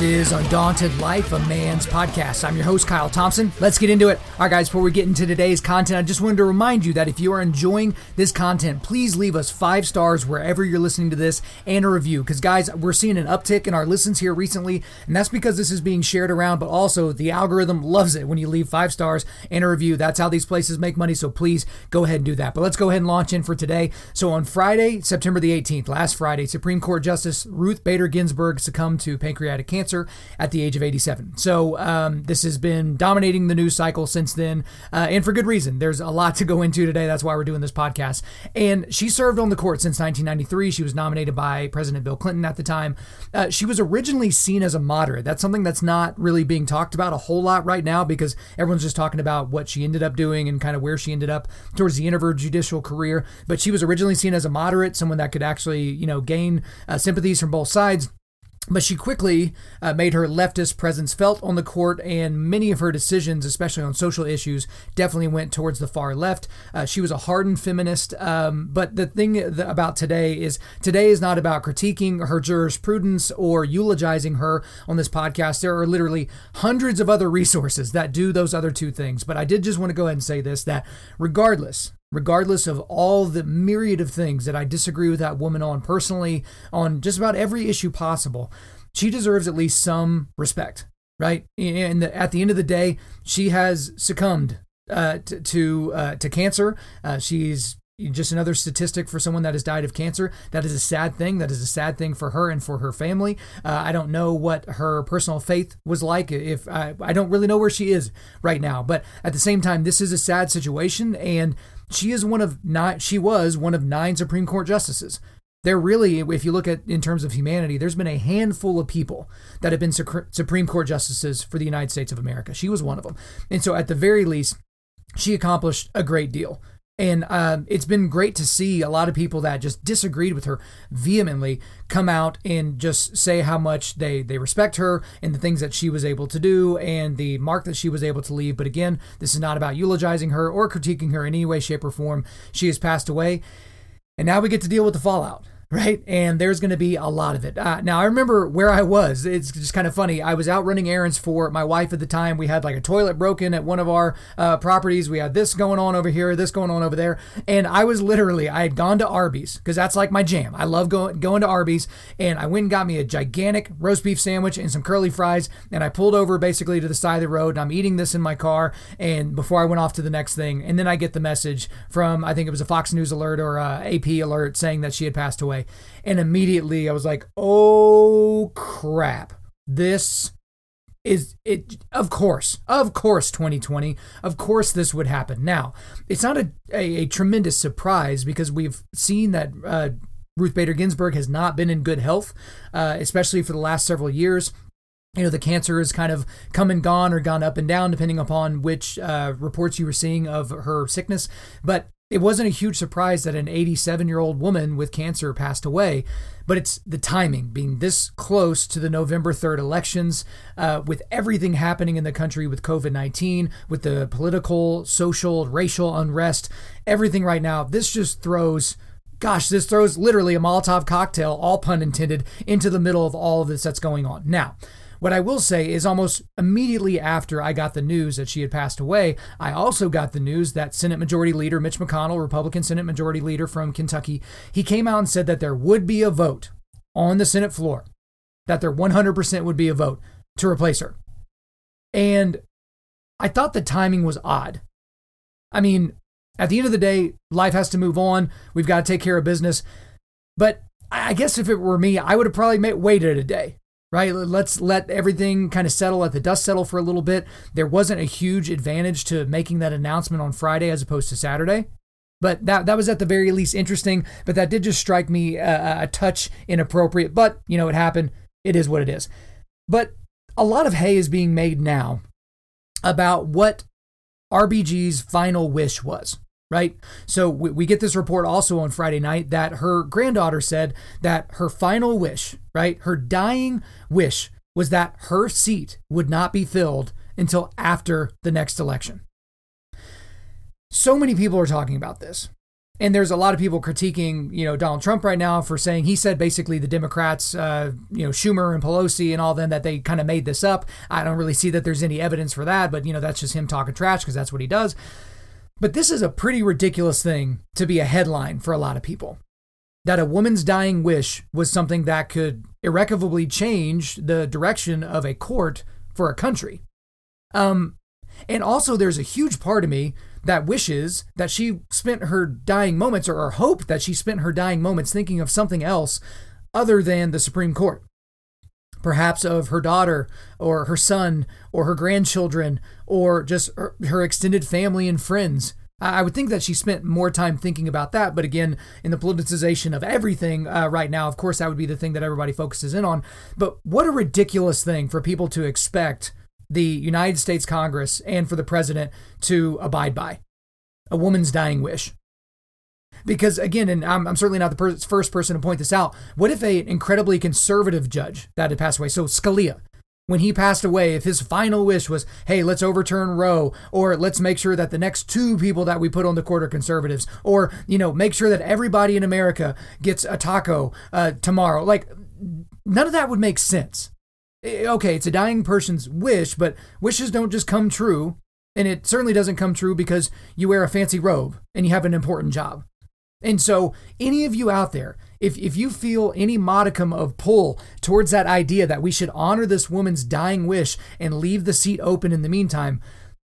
This is Undaunted Life, a man's podcast. I'm your host, Kyle Thompson. Let's get into it. All right, guys, before we get into today's content, I just wanted to remind you that if you are enjoying this content, please leave us five stars wherever you're listening to this and a review. Because, guys, we're seeing an uptick in our listens here recently, and that's because this is being shared around, but also the algorithm loves it when you leave five stars and a review. That's how these places make money, so please go ahead and do that. But let's go ahead and launch in for today. So, on Friday, September the 18th, last Friday, Supreme Court Justice Ruth Bader Ginsburg succumbed to pancreatic cancer at the age of 87. So um, this has been dominating the news cycle since then, uh, and for good reason. There's a lot to go into today. That's why we're doing this podcast. And she served on the court since 1993. She was nominated by President Bill Clinton at the time. Uh, she was originally seen as a moderate. That's something that's not really being talked about a whole lot right now because everyone's just talking about what she ended up doing and kind of where she ended up towards the end of her judicial career. But she was originally seen as a moderate, someone that could actually, you know, gain uh, sympathies from both sides. But she quickly uh, made her leftist presence felt on the court, and many of her decisions, especially on social issues, definitely went towards the far left. Uh, she was a hardened feminist. Um, but the thing about today is today is not about critiquing her jurisprudence or eulogizing her on this podcast. There are literally hundreds of other resources that do those other two things. But I did just want to go ahead and say this that regardless regardless of all the myriad of things that I disagree with that woman on personally, on just about every issue possible, she deserves at least some respect, right? And at the end of the day, she has succumbed uh, to to, uh, to cancer. Uh, she's just another statistic for someone that has died of cancer. That is a sad thing. That is a sad thing for her and for her family. Uh, I don't know what her personal faith was like. If I, I don't really know where she is right now, but at the same time, this is a sad situation, and she is one of nine. She was one of nine Supreme Court justices. There really, if you look at in terms of humanity, there's been a handful of people that have been Supreme Court justices for the United States of America. She was one of them, and so at the very least, she accomplished a great deal. And um, it's been great to see a lot of people that just disagreed with her vehemently come out and just say how much they, they respect her and the things that she was able to do and the mark that she was able to leave. But again, this is not about eulogizing her or critiquing her in any way, shape, or form. She has passed away. And now we get to deal with the fallout right? And there's going to be a lot of it. Uh, now, I remember where I was. It's just kind of funny. I was out running errands for my wife at the time. We had like a toilet broken at one of our uh, properties. We had this going on over here, this going on over there. And I was literally, I had gone to Arby's because that's like my jam. I love going, going to Arby's. And I went and got me a gigantic roast beef sandwich and some curly fries. And I pulled over basically to the side of the road and I'm eating this in my car. And before I went off to the next thing, and then I get the message from, I think it was a Fox News alert or a AP alert saying that she had passed away. And immediately I was like, oh crap. This is it of course of course 2020 of course this would happen now it's not a, a, a tremendous surprise because we've seen that uh, ruth bader ginsburg has not been in good health uh, especially for the last several years you know the cancer has kind of come and gone or gone up and down depending upon which uh, reports you were seeing of her sickness but it wasn't a huge surprise that an 87 year old woman with cancer passed away, but it's the timing being this close to the November 3rd elections, uh, with everything happening in the country with COVID 19, with the political, social, racial unrest, everything right now. This just throws gosh, this throws literally a Molotov cocktail, all pun intended, into the middle of all of this that's going on. Now, what I will say is almost immediately after I got the news that she had passed away, I also got the news that Senate Majority Leader Mitch McConnell, Republican Senate Majority Leader from Kentucky, he came out and said that there would be a vote on the Senate floor, that there 100% would be a vote to replace her. And I thought the timing was odd. I mean, at the end of the day, life has to move on. We've got to take care of business. But I guess if it were me, I would have probably waited a day right? Let's let everything kind of settle, let the dust settle for a little bit. There wasn't a huge advantage to making that announcement on Friday as opposed to Saturday. But that, that was at the very least interesting. But that did just strike me a, a touch inappropriate. But, you know, it happened. It is what it is. But a lot of hay is being made now about what RBG's final wish was right? So we, we, get this report also on Friday night that her granddaughter said that her final wish, right, her dying wish was that her seat would not be filled until after the next election. So many people are talking about this. and there's a lot of people critiquing, you know, Donald Trump right now for saying he said basically the Democrats, uh, you know, Schumer and Pelosi and all them that they kind of made this up. I don't really see that there's any evidence for that, but you know, that's just him talking trash because that's what he does. But this is a pretty ridiculous thing to be a headline for a lot of people. That a woman's dying wish was something that could irrevocably change the direction of a court for a country. Um, and also, there's a huge part of me that wishes that she spent her dying moments or, or hoped that she spent her dying moments thinking of something else other than the Supreme Court. Perhaps of her daughter or her son or her grandchildren or just her, her extended family and friends. I would think that she spent more time thinking about that. But again, in the politicization of everything uh, right now, of course, that would be the thing that everybody focuses in on. But what a ridiculous thing for people to expect the United States Congress and for the president to abide by a woman's dying wish. Because again, and I'm, I'm certainly not the per- first person to point this out. What if an incredibly conservative judge that had passed away, so Scalia, when he passed away, if his final wish was, hey, let's overturn Roe, or let's make sure that the next two people that we put on the court are conservatives, or, you know, make sure that everybody in America gets a taco uh, tomorrow, like, none of that would make sense. Okay, it's a dying person's wish, but wishes don't just come true. And it certainly doesn't come true because you wear a fancy robe and you have an important job. And so, any of you out there, if, if you feel any modicum of pull towards that idea that we should honor this woman's dying wish and leave the seat open in the meantime,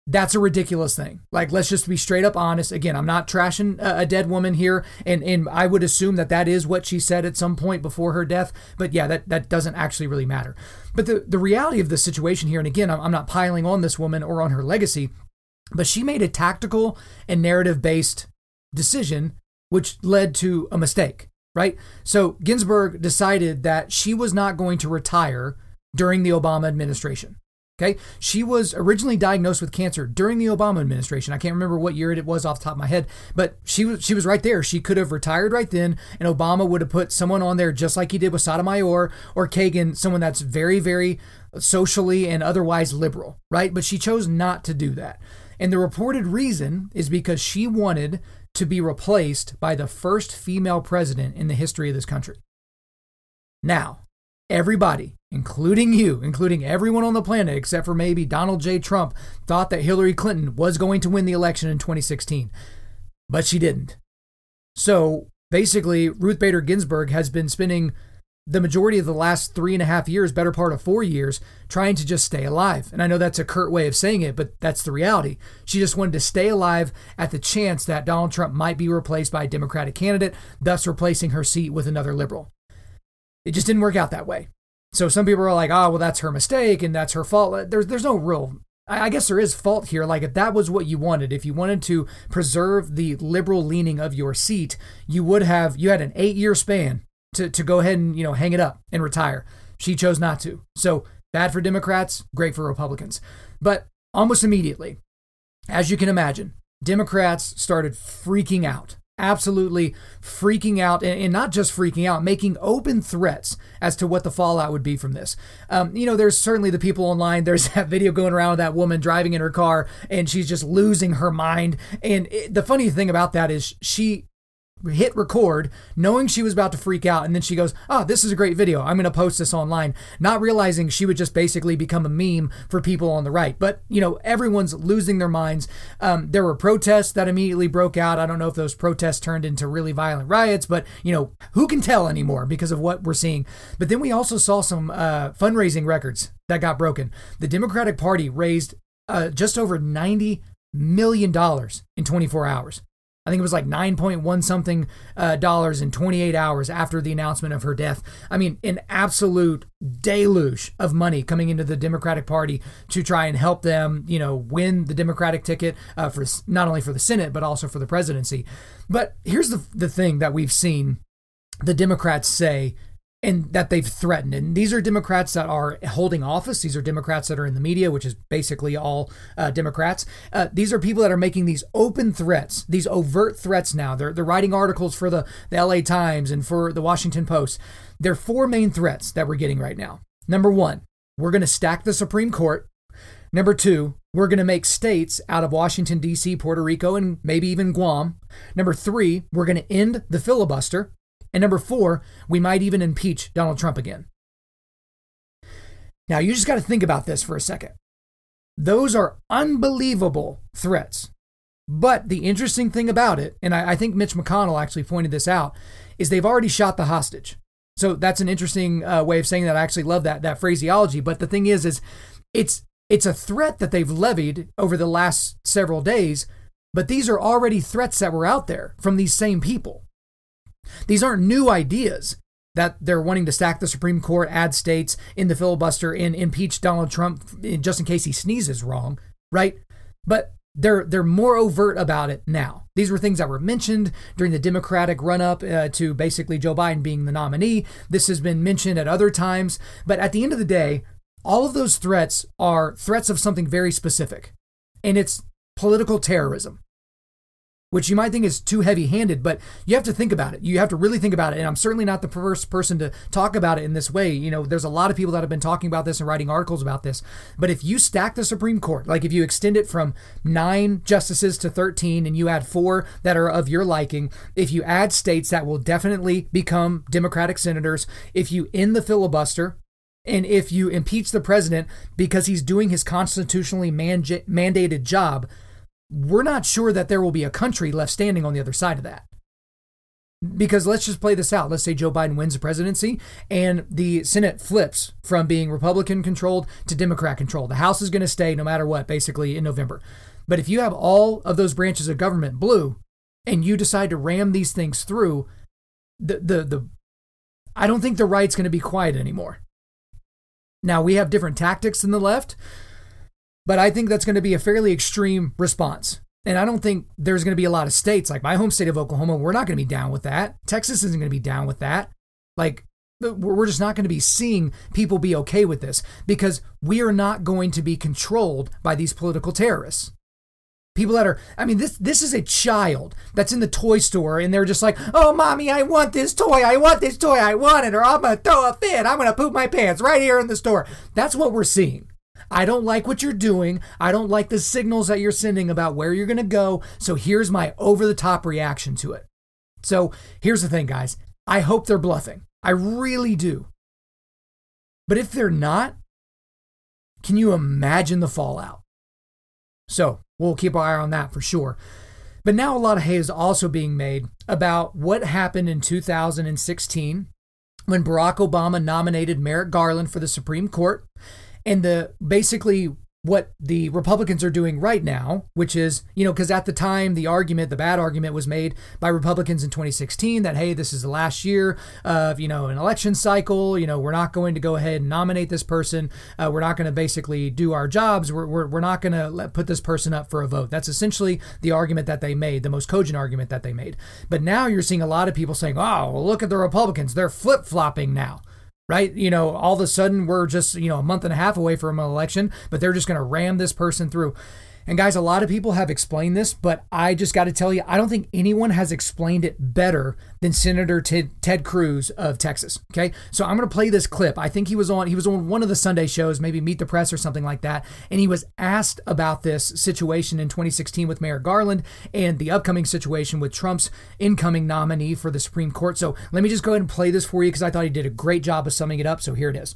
that's a ridiculous thing. Like, let's just be straight up honest. Again, I'm not trashing a dead woman here, and and I would assume that that is what she said at some point before her death. But yeah, that that doesn't actually really matter. But the the reality of the situation here, and again, I'm, not piling on this woman or on her legacy, but she made a tactical and narrative based decision, which led to a mistake. Right. So Ginsburg decided that she was not going to retire during the Obama administration. Okay. She was originally diagnosed with cancer during the Obama administration. I can't remember what year it was off the top of my head, but she was she was right there. She could have retired right then, and Obama would have put someone on there just like he did with Sotomayor or Kagan, someone that's very, very socially and otherwise liberal, right? But she chose not to do that. And the reported reason is because she wanted to be replaced by the first female president in the history of this country. Now, everybody, including you, including everyone on the planet except for maybe Donald J. Trump, thought that Hillary Clinton was going to win the election in 2016, but she didn't. So basically, Ruth Bader Ginsburg has been spending the majority of the last three and a half years, better part of four years, trying to just stay alive. And I know that's a curt way of saying it, but that's the reality. She just wanted to stay alive at the chance that Donald Trump might be replaced by a Democratic candidate, thus replacing her seat with another liberal. It just didn't work out that way. So some people are like, oh, well, that's her mistake and that's her fault. There's, there's no real, I guess there is fault here. Like, if that was what you wanted, if you wanted to preserve the liberal leaning of your seat, you would have, you had an eight year span to, to go ahead and, you know, hang it up and retire. She chose not to. So bad for Democrats, great for Republicans. But almost immediately, as you can imagine, Democrats started freaking out absolutely freaking out and, not just freaking out, making open threats as to what the fallout would be from this. Um, you know, there's certainly the people online. There's that video going around of that woman driving in her car and she's just losing her mind. And it, the funny thing about that is she hit record knowing she was about to freak out and then she goes oh this is a great video. I'm going to post this online not realizing she would just basically become a meme for people on the right. But you know everyone's losing their minds. Um, there were protests that immediately broke out. I don't know if those protests turned into really violent riots but you know who can tell anymore because of what we're seeing? But then we also saw some uh, fundraising records that got broken. The democratic party raised uh, just over 90 million dollars in 24 hours I think it was like 9.1 something uh, dollars in 28 hours after the announcement of her death. I mean, an absolute deluge of money coming into the Democratic Party to try and help them, you know, win the Democratic ticket uh, for not only for the Senate but also for the presidency. But here's the the thing that we've seen the Democrats say and that they've threatened. And these are Democrats that are holding office. These are Democrats that are in the media, which is basically all uh, Democrats. Uh, these are people that are making these open threats, these overt threats now. They're, they're writing articles for the, the LA Times and for the Washington Post. There are four main threats that we're getting right now. Number one, we're going to stack the Supreme Court. Number two, we're going to make states out of Washington, D.C., Puerto Rico, and maybe even Guam. Number three, we're going to end the filibuster. And number four, we might even impeach Donald Trump again. Now, you just got to think about this for a second. Those are unbelievable threats. But the interesting thing about it, and I, I, think Mitch McConnell actually pointed this out, is they've already shot the hostage. So that's an interesting uh, way of saying that. I actually love that that phraseology. But the thing is, is it's it's a threat that they've levied over the last several days. But these are already threats that were out there from these same people. These aren't new ideas that they're wanting to stack the Supreme Court, add states in the filibuster, and impeach Donald Trump just in case he sneezes wrong, right? But they're they're more overt about it now. These were things that were mentioned during the Democratic run-up uh, to basically Joe Biden being the nominee. This has been mentioned at other times, but at the end of the day, all of those threats are threats of something very specific, and it's political terrorism which you might think is too heavy handed, but you have to think about it. You have to really think about it. And I'm certainly not the first person to talk about it in this way. You know, there's a lot of people that have been talking about this and writing articles about this. But if you stack the Supreme Court, like if you extend it from nine justices to 13 and you add four that are of your liking, if you add states that will definitely become Democratic senators, if you end the filibuster, and if you impeach the president because he's doing his constitutionally mandated job, we're not sure that there will be a country left standing on the other side of that. Because let's just play this out. Let's say Joe Biden wins the presidency and the Senate flips from being Republican controlled to Democrat controlled. The House is going to stay no matter what, basically, in November. But if you have all of those branches of government blue and you decide to ram these things through, the, the, the I don't think the right's going to be quiet anymore. Now, we have different tactics than the left. But I think that's going to be a fairly extreme response. And I don't think there's going to be a lot of states like my home state of Oklahoma. We're not going to be down with that. Texas isn't going to be down with that. Like, we're just not going to be seeing people be okay with this because we are not going to be controlled by these political terrorists. People that are, I mean, this this is a child that's in the toy store and they're just like, oh, mommy, I want this toy. I want this toy. I want it, or I'm going to throw a fit. I'm going to poop my pants right here in the store. That's what we're seeing. I don't like what you're doing. I don't like the signals that you're sending about where you're going to go. So here's my over the top reaction to it. So here's the thing, guys. I hope they're bluffing. I really do. But if they're not, can you imagine the fallout? So we'll keep our eye on that for sure. But now a lot of hay is also being made about what happened in 2016 when Barack Obama nominated Merrick Garland for the Supreme Court and the basically what the Republicans are doing right now, which is, you know, because at the time the argument, the bad argument was made by Republicans in 2016 that, hey, this is the last year of, you know, an election cycle. You know, we're not going to go ahead and nominate this person. Uh, we're not going to basically do our jobs. We're, we're, we're not going to put this person up for a vote. That's essentially the argument that they made, the most cogent argument that they made. But now you're seeing a lot of people saying, oh, well, look at the Republicans. They're flip flopping now right? You know, all of a sudden we're just, you know, a month and a half away from an election, but they're just going to ram this person through. And guys, a lot of people have explained this, but I just got to tell you, I don't think anyone has explained it better than Senator Ted, Ted Cruz of Texas. Okay, so I'm to play this clip. I think he was on he was on one of the Sunday shows, maybe Meet the Press or something like that, and he was asked about this situation in 2016 with Merrick Garland and the upcoming situation with Trump's incoming nominee for the Supreme Court. So let me just go ahead and play this for you because I thought he did a great job of summing it up. So here it is.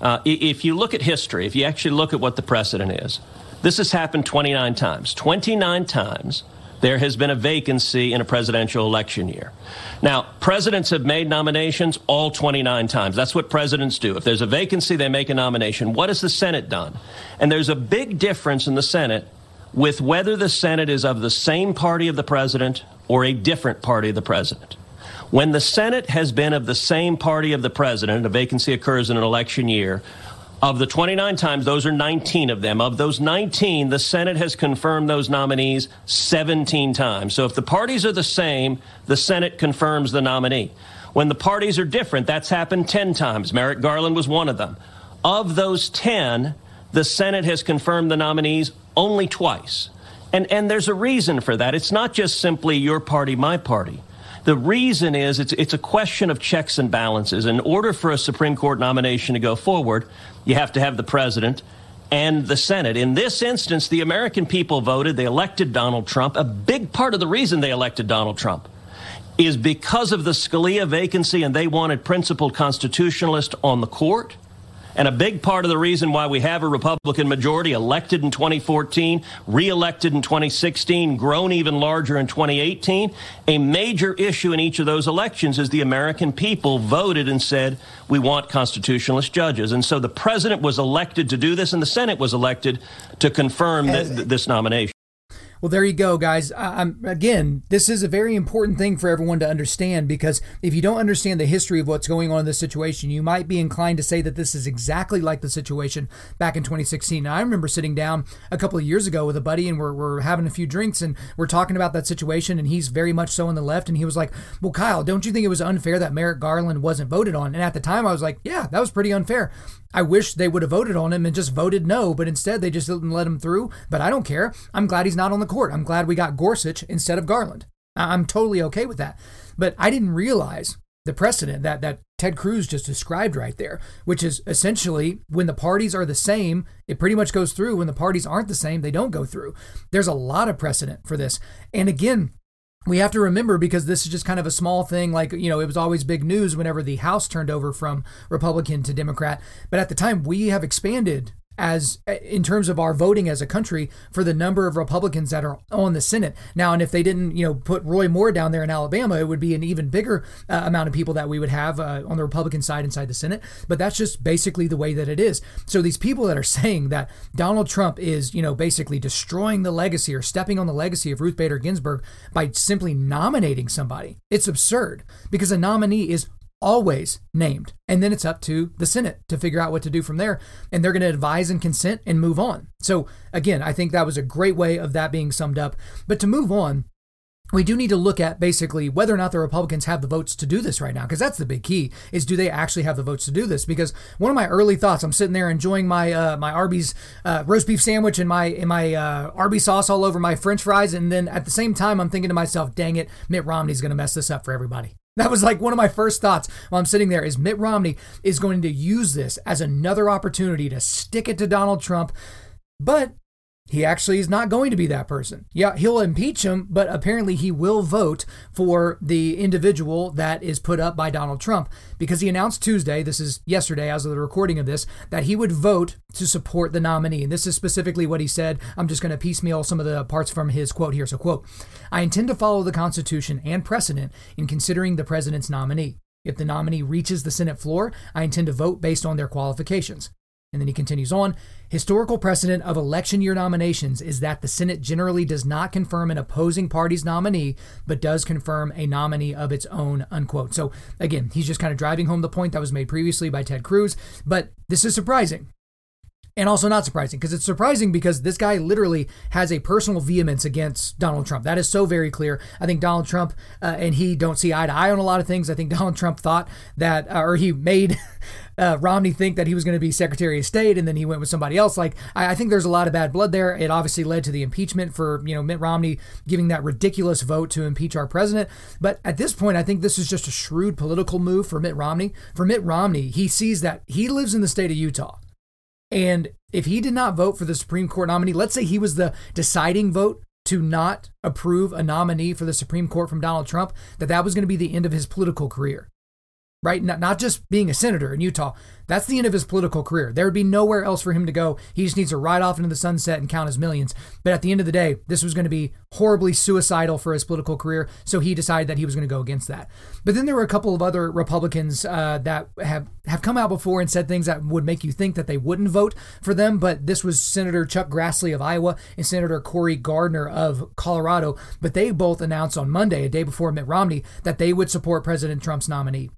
Uh, if you look at history, if you actually look at what the precedent is, this has happened 29 times. 29 times there has been a vacancy in a presidential election year. Now, presidents have made nominations all 29 times. That's what presidents do. If there's a vacancy, they make a nomination. What has the Senate done? And there's a big difference in the Senate with whether the Senate is of the same party of the president or a different party of the president. When the Senate has been of the same party of the president, a vacancy occurs in an election year, of the 29 times, those are 19 of them. Of those 19, the Senate has confirmed those nominees 17 times. So if the parties are the same, the Senate confirms the nominee. When the parties are different, that's happened 10 times. Merrick Garland was one of them. Of those 10, the Senate has confirmed the nominees only twice. And, and there's a reason for that. It's not just simply your party, my party. The reason is it's, it's a question of checks and balances. In order for a Supreme Court nomination to go forward, you have to have the president and the Senate. In this instance, the American people voted, they elected Donald Trump. A big part of the reason they elected Donald Trump is because of the Scalia vacancy, and they wanted principled constitutionalists on the court. And a big part of the reason why we have a Republican majority elected in 2014, reelected in 2016, grown even larger in 2018, a major issue in each of those elections is the American people voted and said, we want constitutionalist judges. And so the president was elected to do this, and the Senate was elected to confirm th- this nomination. Well, there you go, guys. I'm, again, this is a very important thing for everyone to understand because if you don't understand the history of what's going on in this situation, you might be inclined to say that this is exactly like the situation back in 2016. Now, I remember sitting down a couple of years ago with a buddy and we're, we're having a few drinks and we're talking about that situation, and he's very much so on the left. And he was like, Well, Kyle, don't you think it was unfair that Merrick Garland wasn't voted on? And at the time, I was like, Yeah, that was pretty unfair. I wish they would have voted on him and just voted no, but instead they just didn't let him through. But I don't care. I'm glad he's not on the court. I'm glad we got Gorsuch instead of Garland. I'm totally okay with that. But I didn't realize the precedent that that Ted Cruz just described right there, which is essentially when the parties are the same, it pretty much goes through. When the parties aren't the same, they don't go through. There's a lot of precedent for this. And again, we have to remember because this is just kind of a small thing like you know it was always big news whenever the house turned over from republican to democrat. But at the time we have expanded as in terms of our voting as a country for the number of Republicans that are on the Senate now. And if they didn't, you know, put Roy Moore down there in Alabama, it would be an even bigger uh, amount of people that we would have uh, on the Republican side inside the Senate. But that's just basically the way that it is. So these people that are saying that Donald Trump is, you know, basically destroying the legacy or stepping on the legacy of Ruth Bader Ginsburg by simply nominating somebody, it's absurd because a nominee is always named. And then it's up to the Senate to figure out what to do from there. And they're going to advise and consent and move on. So, again, I think that was a great way of that being summed up. But to move on, we do need to look at basically whether or not the Republicans have the votes to do this right now, because that's the big key: is do they actually have the votes to do this? Because one of my early thoughts, I'm sitting there enjoying my uh, my Arby's uh, roast beef sandwich and my and my uh, Arby's sauce all over my French fries, and then at the same time, I'm thinking to myself, "Dang it, Mitt Romney's going to mess this up for everybody." That was like one of my first thoughts while I'm sitting there is Mitt Romney is going to use this as another opportunity to stick it to Donald Trump. But he actually is not going to be that person. Yeah, he'll impeach him, but apparently he will vote for the individual that is put up by Donald Trump because he announced Tuesday, this is yesterday as of the recording of this, that he would vote to support the nominee. And this is specifically what he said. I'm just going to piecemeal some of the parts from his quote here. So, quote, I intend to follow the Constitution and precedent in considering the president's nominee. If the nominee reaches the Senate floor, I intend to vote based on their qualifications. And then he continues on Historical precedent of election year nominations is that the Senate generally does not confirm an opposing party's nominee, but does confirm a nominee of its own, unquote. So again, he's just kind of driving home the point that was made previously by Ted Cruz. But this is surprising and also not surprising because it's surprising because this guy literally has a personal vehemence against Donald Trump. That is so very clear. I think Donald Trump uh, and he don't see eye to eye on a lot of things. I think Donald Trump thought that, uh, or he made uh, Romney think that he was going to be Secretary of State, and then he went with somebody else. Like I, I think there's a lot of bad blood there. It obviously led to the impeachment for you know Mitt Romney giving that ridiculous vote to impeach our president. But at this point, I think this is just a shrewd political move for Mitt Romney. For Mitt Romney, he sees that he lives in the state of Utah. And if he did not vote for the Supreme Court nominee, let's say he was the deciding vote to not approve a nominee for the Supreme Court from Donald Trump, that that was going to be the end of his political career right? Not, not just being a senator in Utah. That's the end of his political career. There would be nowhere else for him to go. He just needs to ride off into the sunset and count his millions. But at the end of the day, this was going to be horribly suicidal for his political career. So he decided that he was going to go against that. But then there were a couple of other Republicans uh, that have, have come out before and said things that would make you think that they wouldn't vote for them. But this was Senator Chuck Grassley of Iowa and Senator Cory Gardner of Colorado. But they both announced on Monday, a day before Mitt Romney, that they would support President Trump's nominee.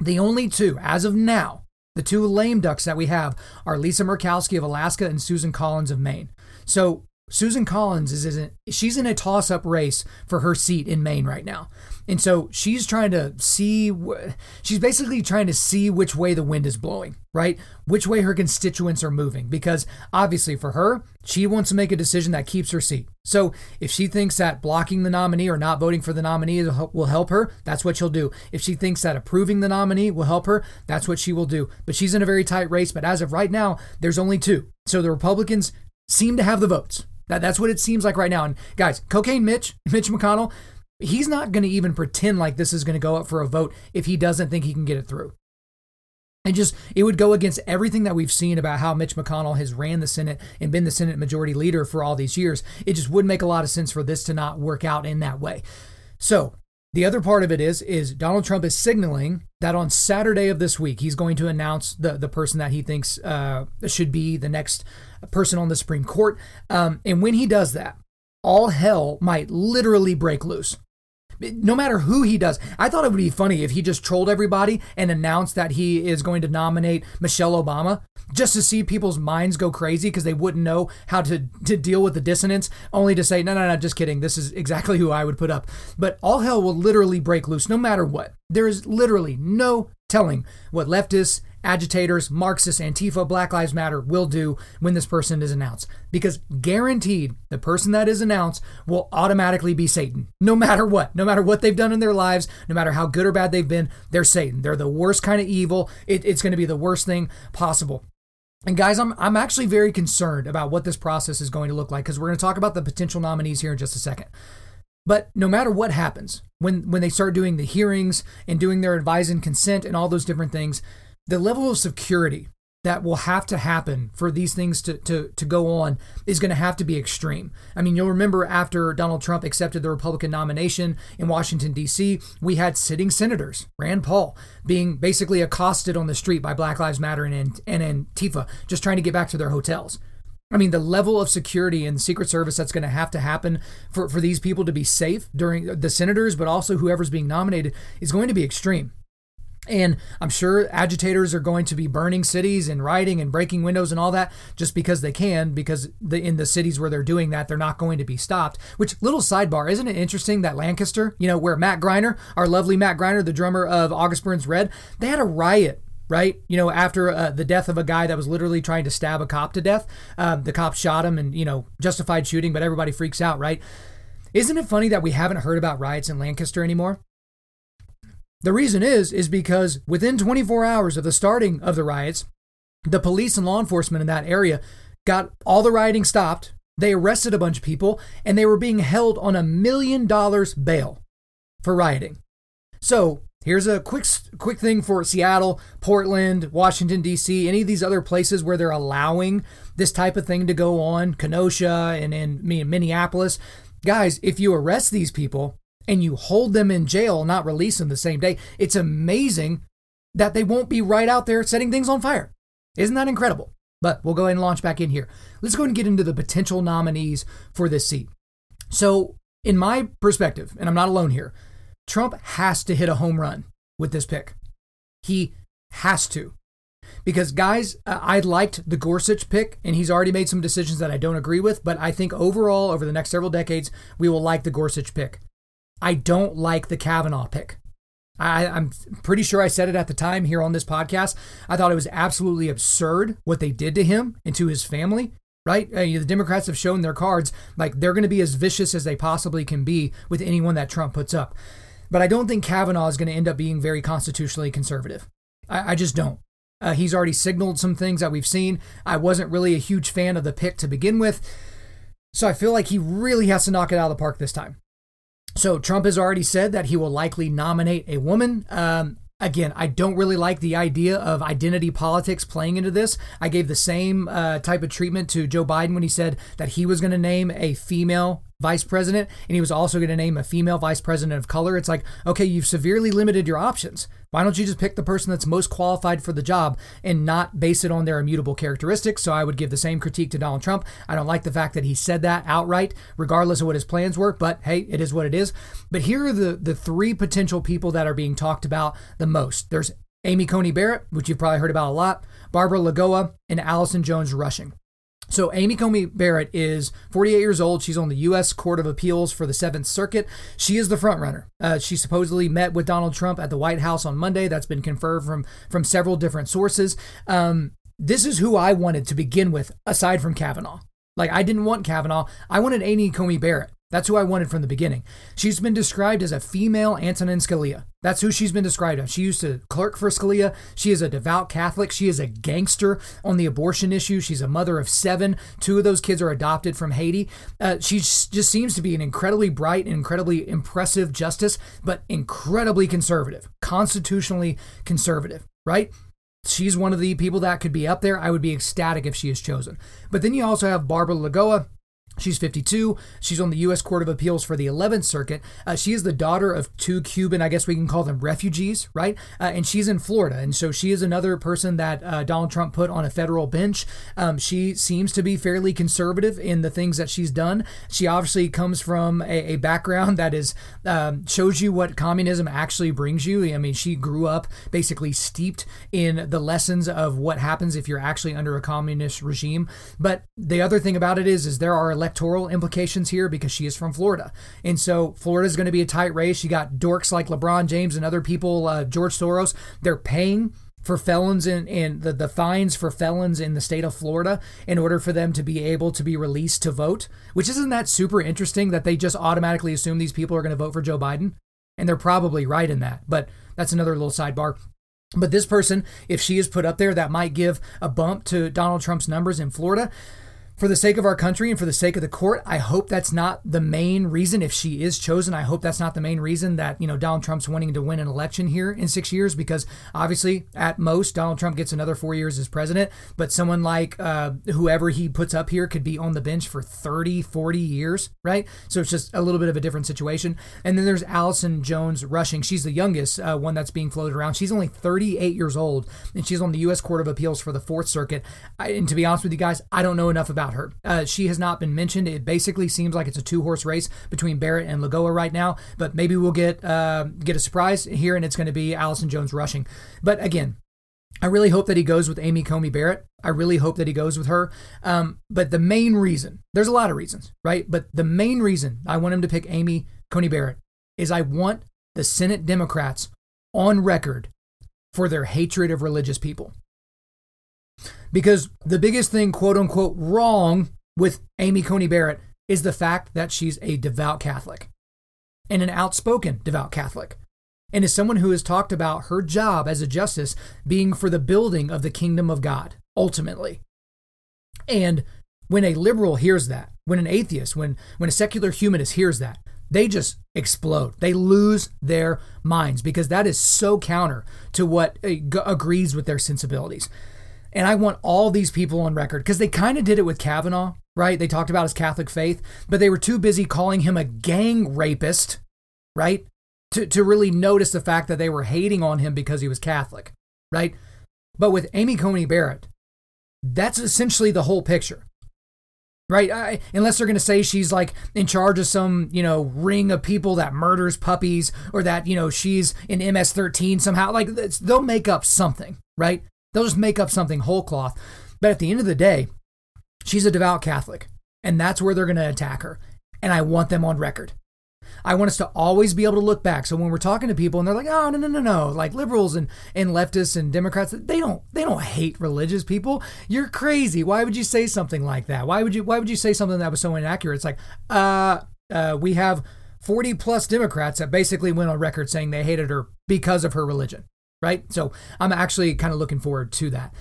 The only two, as of now, the two lame ducks that we have are Lisa Murkowski of Alaska and Susan Collins of Maine. So Susan Collins is in, she's in a toss up race for her seat in Maine right now. And so she's trying to see, she's basically trying to see which way the wind is blowing, right? Which way her constituents are moving. Because obviously for her, she wants to make a decision that keeps her seat. So if she thinks that blocking the nominee or not voting for the nominee will help her, that's what she'll do. If she thinks that approving the nominee will help her, that's what she will do. But she's in a very tight race. But as of right now, there's only two. So the Republicans seem to have the votes. That, that's what it seems like right now. And guys, cocaine Mitch, Mitch McConnell, he's not going to even pretend like this is going to go up for a vote if he doesn't think he can get it through. And just, it would go against everything that we've seen about how Mitch McConnell has ran the Senate and been the Senate majority leader for all these years. It just wouldn't make a lot of sense for this to not work out in that way. So, the other part of it is is Donald Trump is signaling that on Saturday of this week he's going to announce the the person that he thinks uh, should be the next person on the Supreme Court. Um, and when he does that, all hell might literally break loose no matter who he does. I thought it would be funny if he just trolled everybody and announced that he is going to nominate Michelle Obama just to see people's minds go crazy because they wouldn't know how to, to deal with the dissonance, only to say, no, no, no, just kidding. This is exactly who I would put up. But all hell will literally break loose no matter what. There is literally no telling what leftists agitators, Marxists, Antifa, Black Lives Matter will do when this person is announced. Because guaranteed, the person that is announced will automatically be Satan. No matter what. No matter what they've done in their lives, no matter how good or bad they've been, they're Satan. They're the worst kind of evil. It, it's going to be the worst thing possible. And guys, I'm I'm actually very concerned about what this process is going to look like because we're going to talk about the potential nominees here in just a second. But no matter what happens, when when they start doing the hearings and doing their advise and consent and all those different things, the level of security that will have to happen for these things to, to, to go on is going to have to be extreme. I mean, you'll remember after Donald Trump accepted the Republican nomination in Washington, D.C., we had sitting senators, Rand Paul, being basically accosted on the street by Black Lives Matter and, and Antifa, just trying to get back to their hotels. I mean, the level of security and Secret Service that's going to have to happen for, for these people to be safe during the senators, but also whoever's being nominated, is going to be extreme. And I'm sure agitators are going to be burning cities and rioting and breaking windows and all that just because they can, because the, in the cities where they're doing that, they're not going to be stopped. Which, little sidebar, isn't it interesting that Lancaster, you know, where Matt Greiner, our lovely Matt Greiner, the drummer of August Burns Red, they had a riot right? You know, after uh, the death of a guy that was literally trying to stab a cop to death, um, the cop shot him and, you know, justified shooting, but everybody freaks out, right? Isn't it funny that we haven't heard about riots in Lancaster anymore? The reason is is because within 24 hours of the starting of the riots, the police and law enforcement in that area got all the rioting stopped. They arrested a bunch of people and they were being held on a million dollars bail for rioting. So, here's a quick quick thing for Seattle, Portland, Washington D.C., any of these other places where they're allowing this type of thing to go on, Kenosha and in Minneapolis. Guys, if you arrest these people, and you hold them in jail, not release them the same day, it's amazing that they won't be right out there setting things on fire. Isn't that incredible? But we'll go ahead and launch back in here. Let's go and get into the potential nominees for this seat. So, in my perspective, and I'm not alone here, Trump has to hit a home run with this pick. He has to. Because, guys, I liked the Gorsuch pick, and he's already made some decisions that I don't agree with, but I think overall, over the next several decades, we will like the Gorsuch pick. I don't like the Kavanaugh pick. I, am pretty sure I said it at the time here on this podcast. I thought it was absolutely absurd what they did to him and to his family. Right? Uh, the Democrats have shown their cards like they're going to be as vicious as they possibly can be with anyone that Trump puts up. But I don't think Kavanaugh is going to end up being very constitutionally conservative. I, I just don't. Uh, he's already signaled some things that we've seen. I wasn't really a huge fan of the pick to begin with. So I feel like he really has to knock it out of the park this time. So Trump has already said that he will likely nominate a woman. Um, again, I don't really like the idea of identity politics playing into this. I gave the same uh, type of treatment to Joe Biden when he said that he was going to name a female vice president and he was also going to name a female vice president of color. It's like, okay, you've severely limited your options. Why don't you just pick the person that's most qualified for the job and not base it on their immutable characteristics? So I would give the same critique to Donald Trump. I don't like the fact that he said that outright, regardless of what his plans were, but hey, it is what it is. But here are the, the three potential people that are being talked about the most. There's Amy Coney Barrett, which you've probably heard about a lot, Barbara Lagoa, and Allison Jones Rushing. So, Amy Coney Barrett is 48 years old. She's on the U.S. Court of Appeals for the Seventh Circuit. She is the front runner. Uh, she supposedly met with Donald Trump at the White House on Monday. That's been confirmed from from several different sources. Um, this is who I wanted to begin with, aside from Kavanaugh. Like I didn't want Kavanaugh. I wanted Amy Coney Barrett. That's who I wanted from the beginning. She's been described as a female Antonin Scalia. That's who she's been described as. She used to clerk for Scalia. She is a devout Catholic. She is a gangster on the abortion issue. She's a mother of seven. Two of those kids are adopted from Haiti. Uh, she just seems to be an incredibly bright and incredibly impressive justice, but incredibly conservative, constitutionally conservative, right? She's one of the people that could be up there. I would be ecstatic if she is chosen. But then you also have Barbara Lagoa, She's 52. She's on the U.S. Court of Appeals for the 11th Circuit. Uh, she is the daughter of two Cuban, I guess we can call them refugees, right? Uh, and she's in Florida. And so she is another person that uh, Donald Trump put on a federal bench. Um, she seems to be fairly conservative in the things that she's done. She obviously comes from a, a background that is um, shows you what communism actually brings you. I mean, she grew up basically steeped in the lessons of what happens if you're actually under a communist regime. But the other thing about it is, is there are electoral implications here because she is from Florida. And so Florida is going to be a tight race. You got dorks like LeBron James and other people, uh, George Soros, they're paying for felons in, in the, the fines for felons in the state of Florida in order for them to be able to be released to vote, which isn't that super interesting that they just automatically assume these people are going to vote for Joe Biden. And they're probably right in that. But that's another little sidebar. But this person, if she is put up there, that might give a bump to Donald Trump's numbers in Florida for the sake of our country and for the sake of the court, I hope that's not the main reason. If she is chosen, I hope that's not the main reason that, you know, Donald Trump's wanting to win an election here in six years, because obviously, at most, Donald Trump gets another four years as president. But someone like uh, whoever he puts up here could be on the bench for 30, 40 years, right? So it's just a little bit of a different situation. And then there's Allison Jones Rushing. She's the youngest uh, one that's being floated around. She's only 38 years old, and she's on the U.S. Court of Appeals for the Fourth Circuit. I, and to be honest with you guys, I don't know enough about her. Uh, she has not been mentioned. It basically seems like it's a two horse race between Barrett and Lagoa right now. But maybe we'll get uh, get a surprise here, and it's going to be Allison Jones Rushing. But again, I really hope that he goes with Amy Coney Barrett. I really hope that he goes with her. Um, but the main reason, there's a lot of reasons, right? But the main reason I want him to pick Amy Coney Barrett is I want the Senate Democrats on record for their hatred of religious people. Because the biggest thing, quote unquote, wrong with Amy Coney Barrett is the fact that she's a devout Catholic and an outspoken devout Catholic. And is someone who has talked about her job as a justice being for the building of the kingdom of God, ultimately. And when a liberal hears that, when an atheist, when, when a secular humanist hears that, they just explode. They lose their minds because that is so counter to what agrees with their sensibilities. And I want all these people on record because they kind of did it with Kavanaugh, right? They talked about his Catholic faith, but they were too busy calling him a gang rapist, right? To, to really notice the fact that they were hating on him because he was Catholic, right? But with Amy Coney Barrett, that's essentially the whole picture, right? I, unless they're going to say she's like in charge of some, you know, ring of people that murders puppies or that, you know, she's in MS 13 somehow. Like, they'll make up something, right? They'll just make up something whole cloth. But at the end of the day, she's a devout Catholic, and that's where they're going to attack her. And I want them on record. I want us to always be able to look back. So when we're talking to people and they're like, "Oh, no, no, no, no," like liberals and, and leftists and Democrats, they don't they don't hate religious people. You're crazy. Why would you say something like that? Why would you Why would you say something that was so inaccurate? It's like, uh, uh, we have 40 plus Democrats that basically went on record saying they hated her because of her religion right? So I'm actually kind of looking forward to that.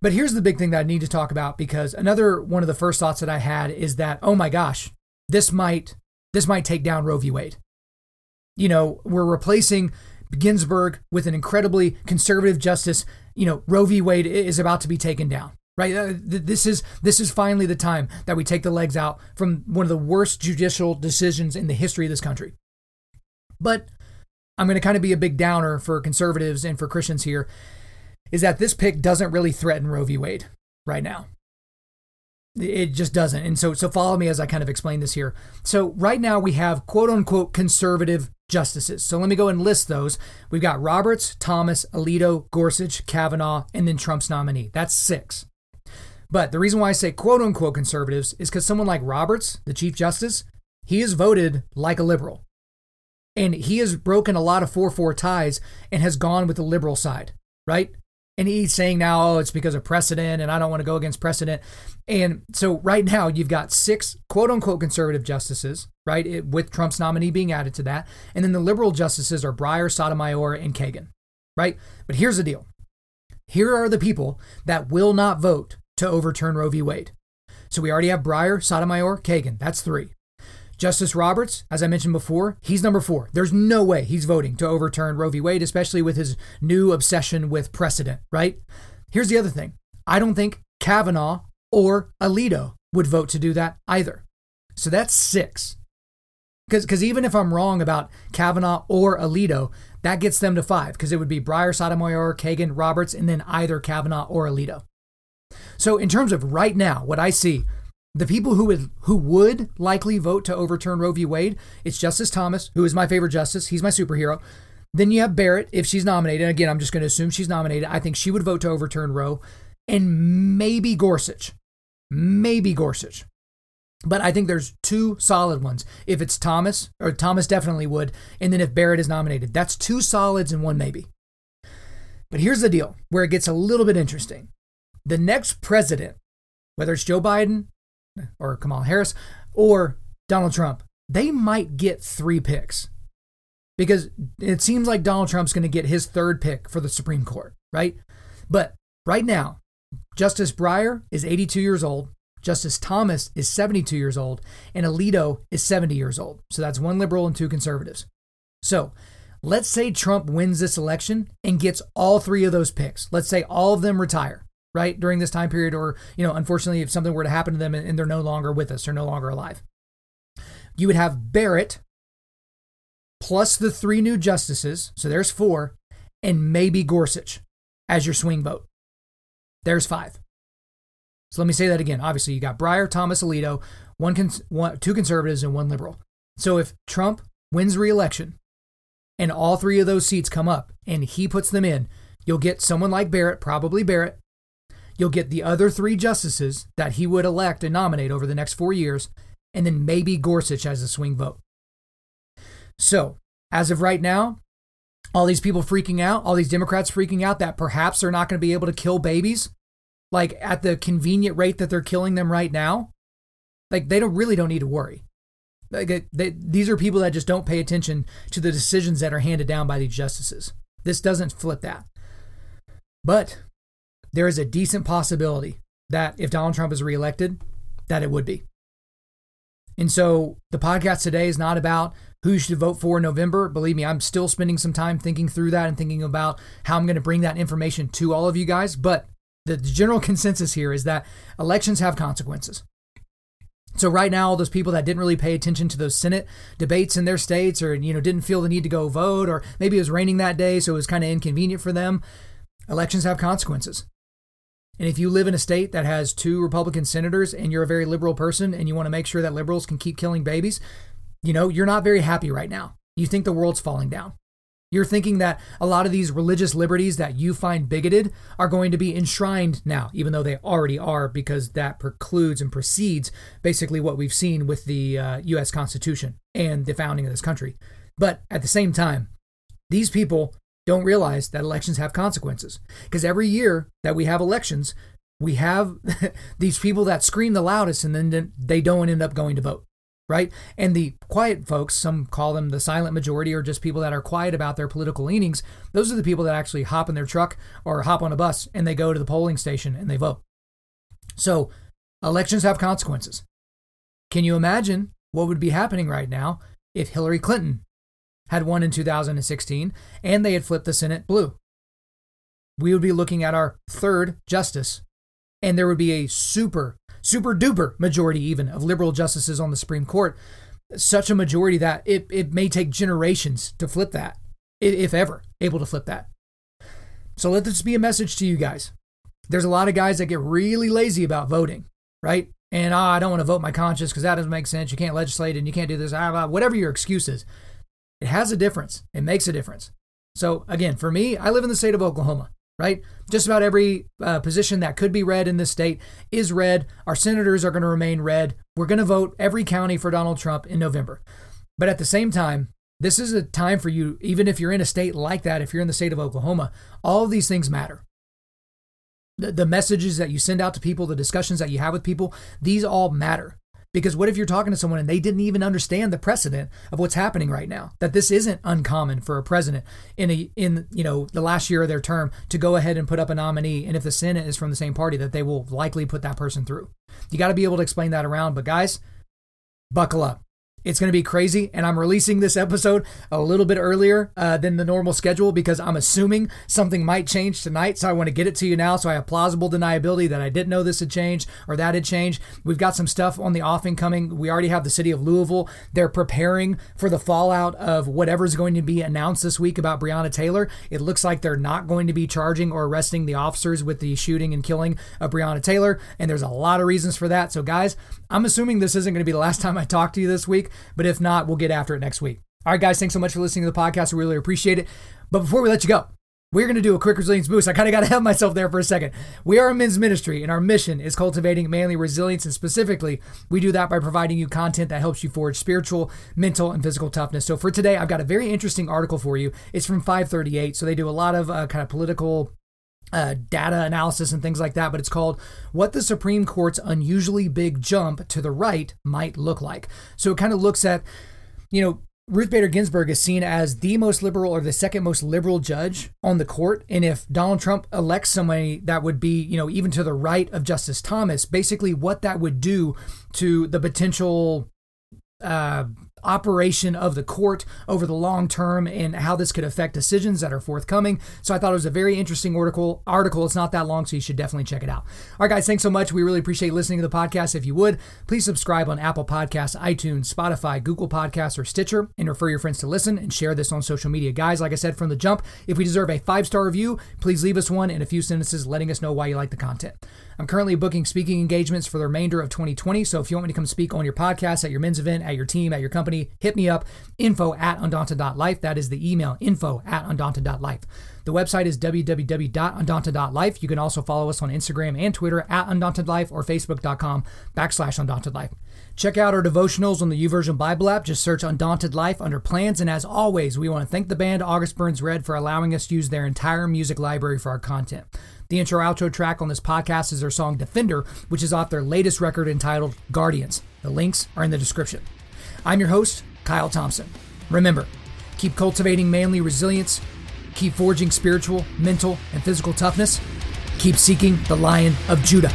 But here's the big thing that I need to talk about because another one of the first thoughts that I had is that oh my gosh, this might this might take down Roe v. Wade. You know, we're replacing Ginsburg with an incredibly conservative justice. You know, Roe v. Wade is about to be taken down. Right. Uh, this is this is finally the time that we take the legs out from one of the worst judicial decisions in the history of this country. But I'm going to kind of be a big downer for conservatives and for Christians here, is that this pick doesn't really threaten Roe v. Wade right now. It just doesn't. And so, so follow me as I kind of explain this here. So right now we have quote unquote conservative justices. So let me go and list those. We've got Roberts, Thomas, Alito, Gorsuch, Kavanaugh, and then Trump's nominee. That's six. But the reason why I say quote unquote conservatives is because someone like Roberts, the Chief Justice, he is voted like a liberal. And he has broken a lot of 4 4 ties and has gone with the liberal side, right? And he's saying now, oh, it's because of precedent and I don't want to go against precedent. And so right now, you've got six quote unquote conservative justices, right? It, with Trump's nominee being added to that. And then the liberal justices are Breyer, Sotomayor, and Kagan, right? But here's the deal here are the people that will not vote to overturn Roe v. Wade. So we already have Breyer, Sotomayor, Kagan. That's three. Justice Roberts, as I mentioned before, he's number four. There's no way he's voting to overturn Roe v. Wade, especially with his new obsession with precedent, right? Here's the other thing I don't think Kavanaugh or Alito would vote to do that either. So that's six. Because even if I'm wrong about Kavanaugh or Alito, that gets them to five, because it would be Breyer, Sotomayor, Kagan, Roberts, and then either Kavanaugh or Alito. So in terms of right now, what I see, the people who would who would likely vote to overturn Roe v. Wade, it's Justice Thomas, who is my favorite justice. He's my superhero. Then you have Barrett, if she's nominated. And again, I'm just going to assume she's nominated. I think she would vote to overturn Roe, and maybe Gorsuch, maybe Gorsuch. But I think there's two solid ones. If it's Thomas, or Thomas definitely would, and then if Barrett is nominated, that's two solids and one maybe. But here's the deal where it gets a little bit interesting the next president, whether it's Joe Biden or Kamala Harris or Donald Trump, they might get three picks because it seems like Donald Trump's going to get his third pick for the Supreme Court, right? But right now, Justice Breyer is 82 years old, Justice Thomas is 72 years old, and Alito is 70 years old. So that's one liberal and two conservatives. So let's say Trump wins this election and gets all three of those picks. Let's say all of them retire right during this time period or you know unfortunately if something were to happen to them and they're no longer with us they're no longer alive. You would have barrett plus the three new justices so there's four and maybe gorsuch as your swing vote. There's five. So let me say that again. Obviously you got breyer thomas alito one, cons- one two conservatives and one liberal. So if trump wins re-election and all three of those seats come up and he puts them in you'll get someone like barrett probably barrett You'll get the other three justices that he would elect and nominate over the next four years, and then maybe Gorsuch as a swing vote. So, as of right now, all these people freaking out, all these Democrats freaking out that perhaps they're not going to be able to kill babies, like at the convenient rate that they're killing them right now, like they don't really don't need to worry. Like they, these are people that just don't pay attention to the decisions that are handed down by these justices. This doesn't flip that. But there is a decent possibility that if Donald Trump is reelected, that it would be. And so the podcast today is not about who you should vote for in November. Believe me, I'm still spending some time thinking through that and thinking about how I'm going to bring that information to all of you guys. But the general consensus here is that elections have consequences. So right now, all those people that didn't really pay attention to those Senate debates in their states, or you know didn't feel the need to go vote, or maybe it was raining that day, so it was kind of inconvenient for them. Elections have consequences. And if you live in a state that has two Republican senators and you're a very liberal person and you want to make sure that liberals can keep killing babies, you know, you're not very happy right now. You think the world's falling down. You're thinking that a lot of these religious liberties that you find bigoted are going to be enshrined now, even though they already are, because that precludes and precedes basically what we've seen with the uh, U.S. Constitution and the founding of this country. But at the same time, these people don't realize that elections have consequences. Because every year that we have elections, we have these people that scream the loudest and then they don't end up going to vote, right? And the quiet folks, some call them the silent majority or just people that are quiet about their political leanings, those are the people that actually hop in their truck or hop on a bus and they go to the polling station and they vote. So elections have consequences. Can you imagine what would be happening right now if Hillary Clinton had won in 2016 and they had flipped the Senate blue. We would be looking at our third justice, and there would be a super, super duper majority, even of liberal justices on the Supreme Court. Such a majority that it, it may take generations to flip that, if ever able to flip that. So let this be a message to you guys. There's a lot of guys that get really lazy about voting, right? And oh, I don't want to vote my conscience because that doesn't make sense. You can't legislate and you can't do this. Ah, whatever your excuse is. It has a difference. It makes a difference. So again, for me, I live in the state of Oklahoma. right? Just about every uh, position that could be red in this state is red. Our senators are going to remain red. We're going to vote every county for Donald Trump in November. But at the same time, this is a time for you, even if you're in a state like that, if you're in the state of Oklahoma, all of these things matter. The, the messages that you send out to people, the discussions that you have with people, these all matter. Because what if you're talking to someone and they didn't even understand the precedent of what's happening right now? That this isn't uncommon for a president in a in you know the last year of their term to go ahead and put up a nominee, and if the Senate is from the same party, that they will likely put that person through. You got to be able to explain that around. But guys, buckle up. It's going to be crazy, and I'm releasing this episode a little bit earlier uh, than the normal schedule because I'm assuming something might change tonight. So I want to get it to you now so I have plausible deniability that I didn't know this had changed or that had changed. We've got some stuff on the offing coming. We already have the city of Louisville. They're preparing for the fallout of whatever's going to be announced this week about Breonna Taylor. It looks like they're not going to be charging or arresting the officers with the shooting and killing of Breonna Taylor, and there's a lot of reasons for that. So, guys, I'm assuming this isn't going to be the last time I talk to you this week. But if not, we'll get after it next week. All right, guys, thanks so much for listening to the podcast. We really appreciate it. But before we let you go, we're going to do a quick resilience boost. I kind of got to have myself there for a second. We are a men's ministry, and our mission is cultivating manly resilience. And specifically, we do that by providing you content that helps you forge spiritual, mental, and physical toughness. So for today, I've got a very interesting article for you. It's from 538. So they do a lot of uh, kind of political uh, data analysis and things like that, but it's called What the Supreme Court's Unusually Big Jump to the Right Might Look Like. So it kind of looks at, you know, Ruth Bader Ginsburg is seen as the most liberal or the second most liberal judge on the court. And if Donald Trump elects somebody that would be, you know, even to the right of Justice Thomas, basically what that would do to the potential uh, operation of the court over the long term and how this could affect decisions that are forthcoming. So I thought it was a very interesting article. Article. It's not that long, so you should definitely check it out. All right, guys, thanks so much. We really appreciate listening to the podcast. If you would, please subscribe on Apple Podcasts, iTunes, Spotify, Google Podcasts, or Stitcher, and refer your friends to listen and share this on social media. Guys, like I said from the jump, if we deserve a five star review, please leave us one in a few sentences letting us know why you like the content. I'm currently booking speaking engagements for the remainder of 2020. So if you want me to come speak on your podcast, at your men's event, at your team, at your company, hit me up. Info at undaunted.life. That is the email info at undaunted.life. The website is www.undaunted.life. You can also follow us on Instagram and Twitter at undauntedlife or facebook.com backslash undauntedlife. Check out our devotionals on the YouVersion Bible app. Just search Undaunted Life under plans. And as always, we want to thank the band August Burns Red for allowing us to use their entire music library for our content. The intro outro track on this podcast is their song Defender, which is off their latest record entitled Guardians. The links are in the description. I'm your host, Kyle Thompson. Remember, keep cultivating manly resilience, keep forging spiritual, mental, and physical toughness, keep seeking the Lion of Judah.